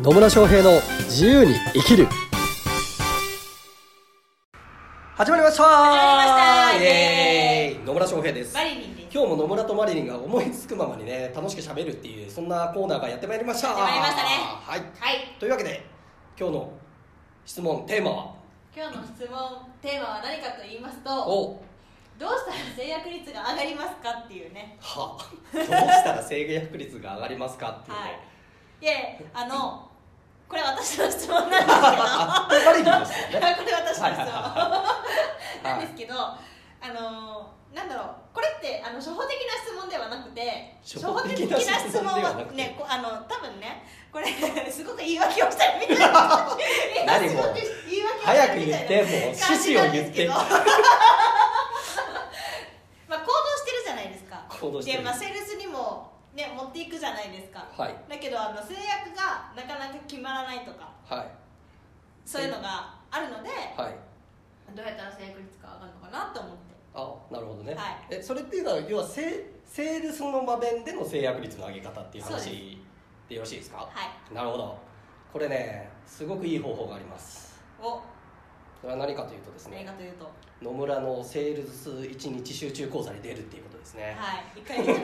野村翔平の自由に生きる。始まりました。始まりました。イエーイ。野村翔平です。マリリンです。今日も野村とマリリンが思いつくままにね楽しく喋るっていうそんなコーナーがやってまいりました。やってまいりましたね。はい。はい。というわけで今日の質問テーマは？今日の質問テーマは何かと言いますとお。どうしたら制約率が上がりますかっていうね。は。どうしたら制約率が上がりますかっていうね、はい。いやあのこれ私の質問なんですけど。ね。これ私の質問、はいはい。はい。なんですけどあのなんだろう。これってあの初歩的な質問ではなくて初歩的な質問ではねこあの多分ねこれすごく言い訳をしたいみたいな。何も。早くいみたいな言ってもう趣旨を言って。まあ行動してるじゃないですか。行動してる。で、まあ、セールスね、持っていくじゃないですか。はい。だけどあの制約がなかなか決まらないとか。はい。そういうのがあるので、はい。どうやったら制約率が上がるのかなと思って。あなるほどね、はい。えそれっていうのは要はセセールスの場面での制約率の上げ方っていう話でよろしいですか？はい。なるほど。これねすごくいい方法があります。おそれは何かというとです何ねかというと。は野村のセールス1日集中講座に出るっていうことですね。い一回出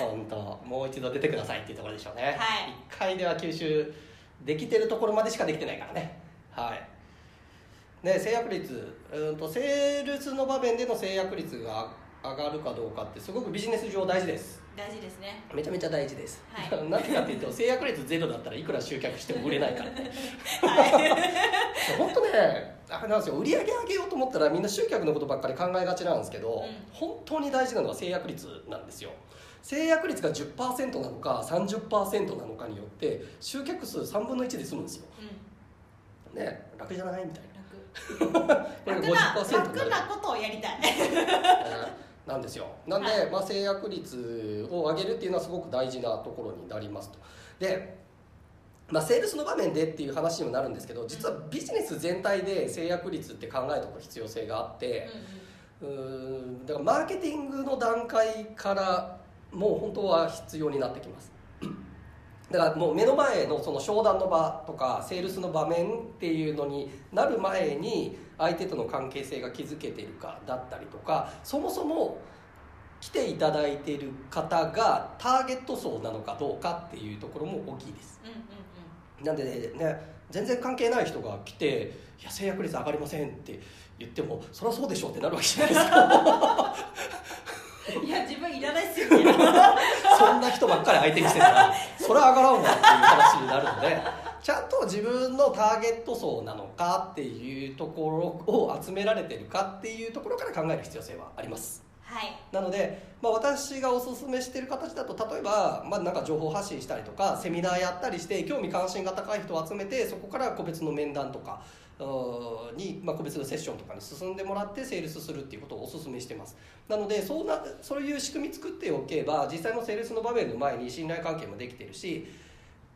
本当もう一度出てくださいっていうところでしょうね。はい。1回では吸収できてるところまでしかできてないからね。はい。ね制約率うんとセールスの場面での制約率が上がるかどうかってすごくビジネス上大事です大事ですね。めちゃめちゃ大事です、はい。なぜかっていうと制約率ゼロだったらいくら集客しても売れないから。ねはい。本当ねあれなんですよ。売り上げ上げようと思ったらみんな集客のことばっかり考えがちなんですけど、うん。本当に大事なのは制約率なんですよ。制約率が10%なのか30%なのかによって集客数3分の1で済むんですよ。うん。ね楽じゃない？みたい楽。な これ楽な50%になる。楽なことをやりたいなんですよ。なんで、はい。まあ、制約率を上げるっていうのはすごく大事なところになりますと。で、まあ、セールスの場面でっていう話にもなるんですけど実はビジネス全体で制約率って考えておく必要性があって、うーんだからマーケティングの段階からもう本当は必要になってきます。だからもう目の前のその商談の場とかセールスの場面っていうのになる前に相手との関係性が築けてるかだったりとかそもそも来ていただいている方がターゲット層なのかどうかっていうところも大きいです。うんうんうん。なんでね全然関係ない人が来て「いや制約率上がりません」って言っても「そりゃそうでしょ」ってなるわけじゃないですか。いや自分いらないっすよね。そんな人ばっかり相手にしてたらそれは上がらんわっていう話になるのでちゃんと自分のターゲット層なのかっていうところを集められてるかっていうところから考える必要性はあります。はい。なので、まあ、私がおすすめしてる形だと例えば、まあ、なんか情報発信したりとかセミナーやったりして興味関心が高い人を集めてそこから個別の面談とかに、まあ、個別のセッションとかに進んでもらってセールスするっていうことをおすすめしてます。なのでそうなそういう仕組み作っておけば実際のセールスの場面の前に信頼関係もできてるし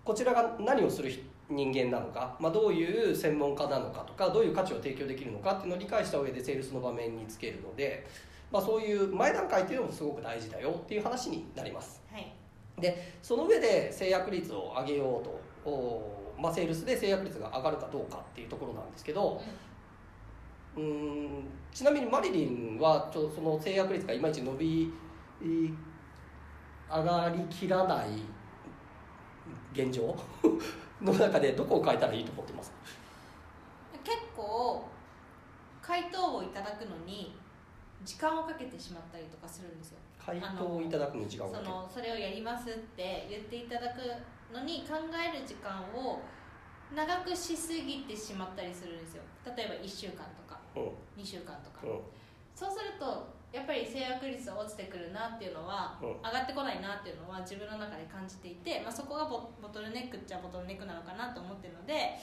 こちらが何をする人間なのか、まあ、どういう専門家なのかとかどういう価値を提供できるのかっていうのを理解した上でセールスの場面につけるので、まあ、そういう前段階っていうのもすごく大事だよっていう話になります。はい。でその上で制約率を上げようとまあ、セールスで制約率が上がるかどうかっていうところなんですけどうーんちなみにマリリンはちょその制約率がいまいち伸び上がりきらない現状？の中でどこを変えたらいいと思ってます？結構回答をいただくのに時間をかけてしまったりとかするんですよ。回答をいただくのに時間をかそのそれをやりますって言っていただくのに考える時間を長くしすぎてしまったりするんですよ。例えば1週間とかうん。2週間とか。うんそうするとやっぱり制約率が落ちてくるなっていうのは、うん。上がってこないなっていうのは自分の中で感じていて、まあ、そこがボボトルネックっちゃボトルネックなのかなと思ってるので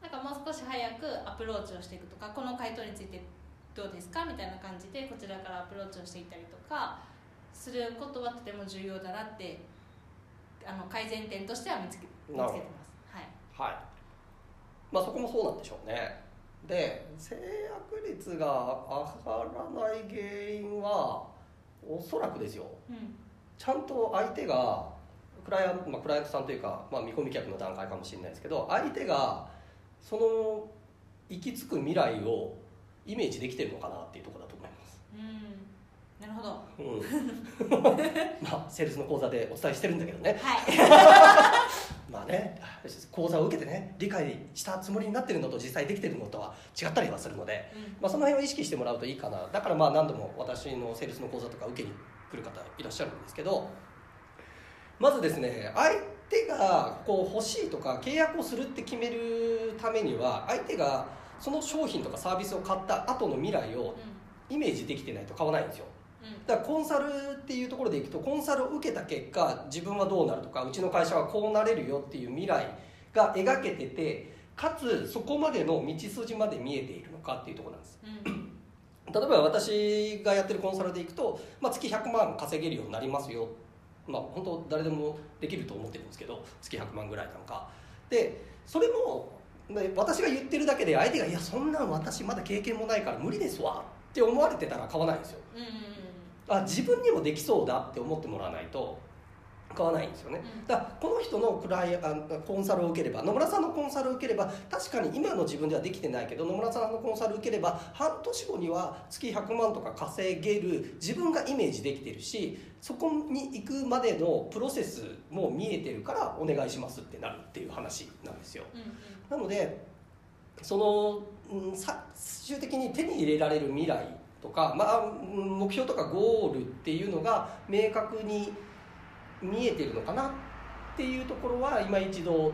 なんかもう少し早くアプローチをしていくとかこの回答についてどうですかみたいな感じでこちらからアプローチをしていったりとかすることはとても重要だなってあの改善点としては見つけ見つけてます。はい。はい。まあそこもそうなんでしょうねで制約率が上がらない原因はおそらくですよ。うん。ちゃんと相手がクライアント、まあ、クライアントさんというか、まあ、見込み客の段階かもしれないですけど相手がその行き着く未来をイメージできてるのかなっていうところだと思います。うん。なるほど。うん。まあセールスの講座でお伝えしてるんだけどね。はい。まあね講座を受けてね理解したつもりになってるのと実際できてるのとは違ったりはするので、うん。まあ、その辺を意識してもらうといいかな。だからまあ何度も私のセールスの講座とか受けに来る方いらっしゃるんですけどまずですね相手がこう欲しいとか契約をするって決めるためには相手がその商品とかサービスを買った後の未来をイメージできてないと買わないんですよ。うんだからコンサルっていうところでいくとコンサルを受けた結果自分はどうなるとかうちの会社はこうなれるよっていう未来が描けててかつそこまでの道筋まで見えているのかっていうところなんです。うん。うん例えば私がやってるコンサルでいくと、まあ、月100万稼げるようになりますよ。まあ本当誰でもできると思ってるんですけど月100万ぐらいなんか。でそれもね私が言ってるだけで相手が「いやそんなん私まだ経験もないから無理ですわ」って思われてたら買わないんですよ。うんうんあ自分にもできそうだって思ってもらわないと買わないんですよね。うん。だからこの人のクライアンコンサルを受ければ野村さんのコンサルを受ければ確かに今の自分ではできてないけど野村さんのコンサルを受ければ半年後には月100万とか稼げる自分がイメージできてるしそこに行くまでのプロセスも見えてるからお願いしますってなるっていう話なんですよ。うんうん。なのでそのうん最終的に手に入れられる未来とか、まあ、うん目標とかゴールっていうのが明確に見えてるのかなっていうところは今一度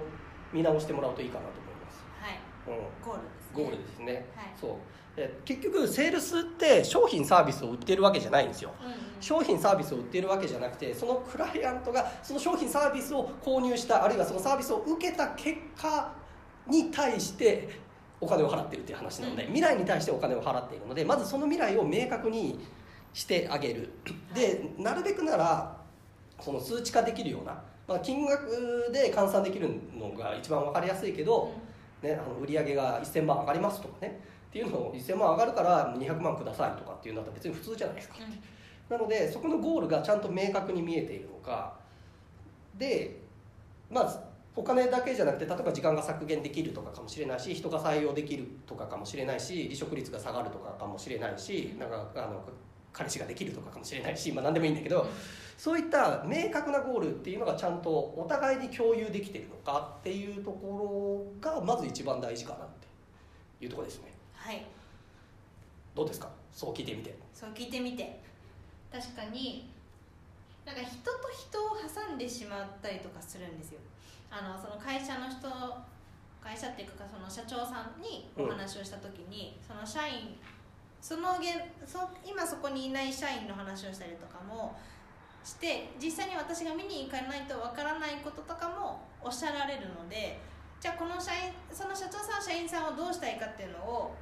見直してもらうといいかなと思います、はい。うん、ゴールですね。ゴールですね、はい。そう。え結局セールスって商品サービスを売ってるわけじゃないんですよ。うんうん。商品サービスを売っているわけじゃなくてそのクライアントがその商品サービスを購入したあるいはそのサービスを受けた結果に対してお金を払ってるっていう話なので、うん。未来に対してお金を払っているのでまずその未来を明確にしてあげる。でなるべくならその数値化できるような、まあ、金額で換算できるのが一番分かりやすいけど、ね、あの売上が1000万上がりますとかねっていうのを1000万上がるから200万くださいとかっていうんだったら別に普通じゃないですか。うん。なのでそこのゴールがちゃんと明確に見えているのかでまあお金だけじゃなくて例えば時間が削減できるとかかもしれないし人が採用できるとかかもしれないし離職率が下がるとかかもしれないしなんかあの彼氏ができるとかかもしれないし、まあ、何でもいいんだけど、そういった明確なゴールっていうのがちゃんとお互いに共有できてるのかっていうところがまず一番大事かなっていうところですね。はい。どうですか？そう聞いてみて。そう聞いてみて。確かになんか人と人を挟んでしまったりとかするんですよ。あのその会社の人会社っていうかその社長さんにお話をした時に、その社員その現そ今そこにいない社員の話をしたりとかもして実際に私が見に行かないとわからないこととかもおっしゃられるのでじゃあこの社員その社長さん社員さんをどうしたいかっていうのを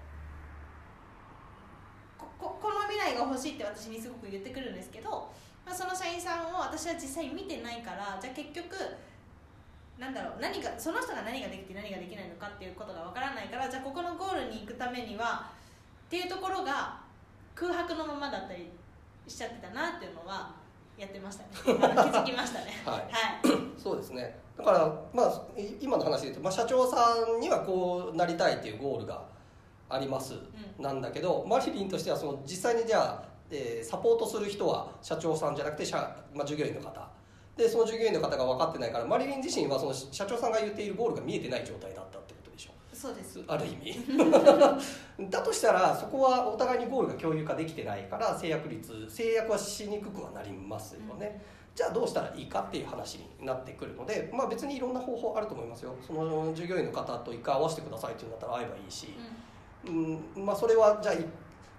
こここの未来が欲しいって私にすごく言ってくるんですけど、まあ、その社員さんを私は実際見てないからじゃあ結局なんだろう何がその人が何ができて何ができないのかっていうことがわからないからじゃあここのゴールに行くためにはっていうところが空白のままだったりしちゃってたなっていうのはやってましたね。気づきましたね。はい。はい。そうですね。だからまあい今の話で言うと、まあ、社長さんにはこうなりたいっていうゴールがあります、なんだけどマリリンとしてはその実際にじゃあ、えーサポートする人は社長さんじゃなくて社、まあ、従業員の方。でその従業員の方が分かってないからマリリン自身はその社長さんが言っているゴールが見えてない状態だったってことでしょ。そうです。ある意味。だとしたらそこはお互いにゴールが共有化できてないから制約率制約はしにくくはなりますよね、じゃあどうしたらいいかっていう話になってくるので、まあ、別にいろんな方法あると思いますよ。その従業員の方と一回合わせてくださいっていうんだったら会えばいいし、うんまあ、それはじゃあい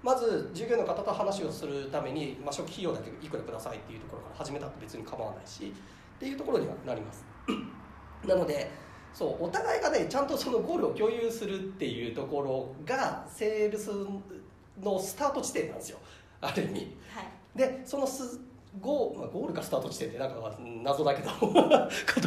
まず従業員の方と話をするために、まあ、初期費用だけいくらくださいっていうところから始めたって別に構わないしっていうところにはなります。なのでそうお互いがねちゃんとそのゴールを共有するっていうところがセールスのスタート地点なんですよ。ある意味。はい。でそのすゴー,、まあ、ゴールかスタート地点ってなんか謎だけど 言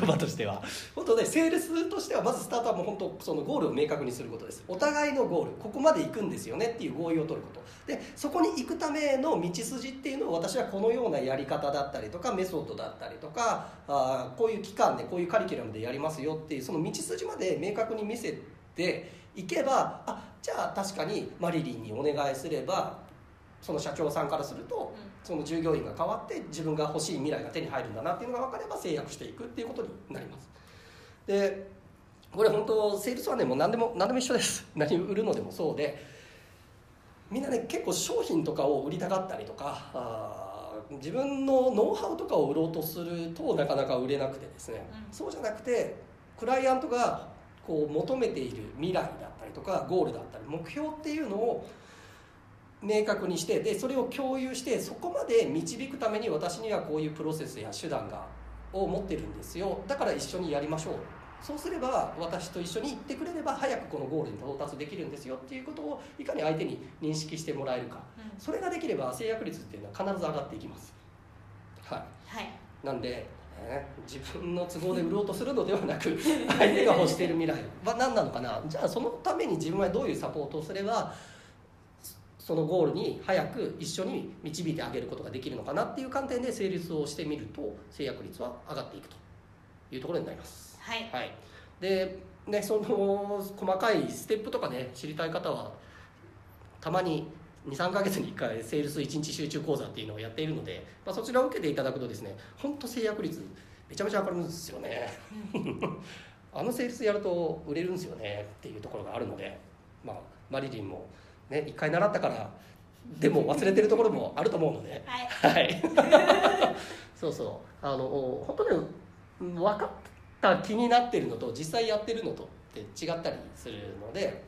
葉としては。本当ねセールスとしてはまずスタートはもう本当そのゴールを明確にすることです。お互いのゴールここまで行くんですよねっていう合意を取ること。でそこに行くための道筋っていうのを私はこのようなやり方だったりとかメソッドだったりとかあこういう期間でこういうカリキュラムでやりますよっていうその道筋まで明確に見せていけばあじゃあ確かにマリリンにお願いすればその社長さんからすると、その従業員が変わって自分が欲しい未来が手に入るんだなっていうのが分かれば制約していくっていうことになります。でこれ本当セールスはねもう何でも何でも一緒です。何売るのでもそうでみんなね結構商品とかを売りたかったりとかあ自分のノウハウとかを売ろうとするとなかなか売れなくてですね、うん、そうじゃなくてクライアントがこう求めている未来だったりとかゴールだったり目標っていうのを明確にしてでそれを共有してそこまで導くために私にはこういうプロセスや手段がを持ってるんですよ。だから一緒にやりましょう。そうすれば私と一緒に行ってくれれば早くこのゴールに到達できるんですよ。っていうことをいかに相手に認識してもらえるか、うん、それができれば制約率っていうのは必ず上がっていきます。はい、はい、なんで自分の都合で売ろうとするのではなく 相手が欲している未来。は何なのかな。じゃあそのために自分はどういうサポートをすればそのゴールに早く一緒に導いてあげることができるのかなっていう観点で成立をしてみると制約率は上がっていくというところになります。はい、はい、でね、その細かいステップとかね知りたい方はたまに23か月に1回セールス1日集中講座っていうのをやっているので、まあ、そちらを受けていただくとですね本当制約率めちゃめちゃ上がるんですよね。あのセールスやると売れるんですよねっていうところがあるので、まあ、マリリンもね一回習ったからでも忘れてるところもあると思うので。はい、はい、そうそう。あの本当に分かった気になってるのと実際やってるのとって違ったりするので、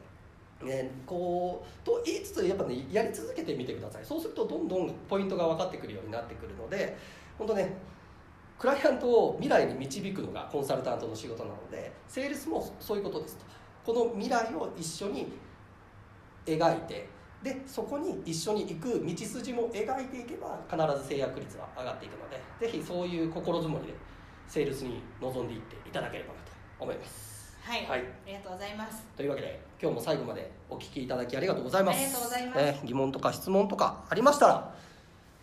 ね、こうと言いつつやっぱねやり続けてみてください。そうするとどんどんポイントが分かってくるようになってくるので本当ねクライアントを未来に導くのがコンサルタントの仕事なのでセールスもそういうことですと。この未来を一緒に描いてでそこに一緒に行く道筋も描いていけば必ず制約率は上がっていくのでぜひそういう心づもりでセールスに臨んでいっていただければなと思います。はい、はい、ありがとうございます。というわけで今日も最後までお聞きいただきありがとうございます。ありがとうございます、えー、疑問とか質問とかありましたら、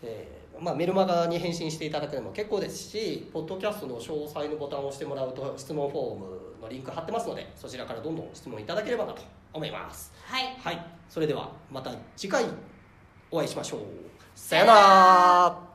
えーまあ、メルマガに返信していただくのも結構ですしポッドキャストの詳細のボタンを押してもらうと質問フォームのリンク貼ってますのでそちらからどんどん質問いただければなと思います。はい、はい、それではまた次回お会いしましょう。さよなら